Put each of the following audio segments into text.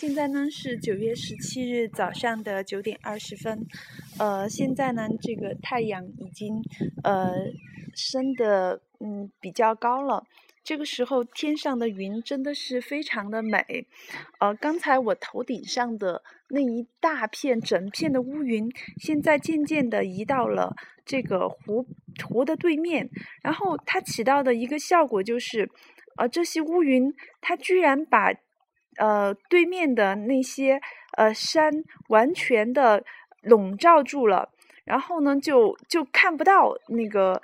现在呢是九月十七日早上的九点二十分，呃，现在呢这个太阳已经呃升的嗯比较高了，这个时候天上的云真的是非常的美，呃，刚才我头顶上的那一大片整片的乌云，现在渐渐的移到了这个湖湖的对面，然后它起到的一个效果就是，呃，这些乌云它居然把。呃，对面的那些呃山完全的笼罩住了，然后呢，就就看不到那个。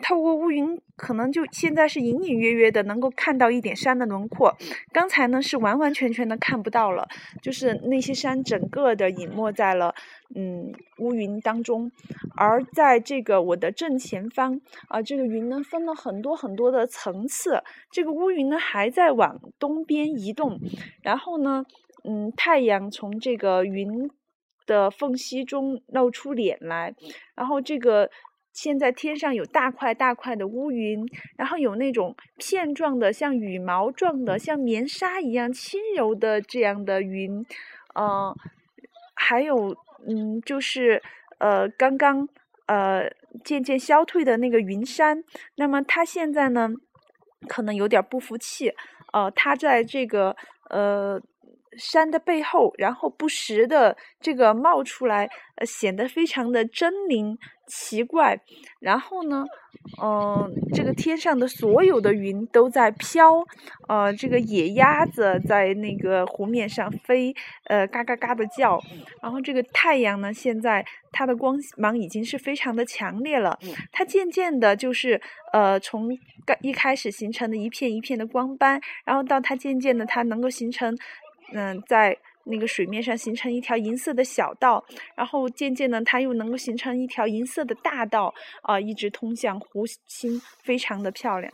透过乌云，可能就现在是隐隐约约的能够看到一点山的轮廓。刚才呢是完完全全的看不到了，就是那些山整个的隐没在了嗯乌云当中。而在这个我的正前方啊，这个云呢分了很多很多的层次，这个乌云呢还在往东边移动。然后呢，嗯，太阳从这个云的缝隙中露出脸来，然后这个。现在天上有大块大块的乌云，然后有那种片状的，像羽毛状的，像棉纱一样轻柔的这样的云，呃，还有嗯，就是呃，刚刚呃渐渐消退的那个云山，那么它现在呢，可能有点不服气，呃，它在这个呃。山的背后，然后不时的这个冒出来，呃，显得非常的狰狞奇怪。然后呢，嗯，这个天上的所有的云都在飘，呃，这个野鸭子在那个湖面上飞，呃，嘎嘎嘎的叫。然后这个太阳呢，现在它的光芒已经是非常的强烈了，它渐渐的，就是呃，从刚一开始形成的一片一片的光斑，然后到它渐渐的，它能够形成。嗯，在那个水面上形成一条银色的小道，然后渐渐呢，它又能够形成一条银色的大道，啊，一直通向湖心，非常的漂亮。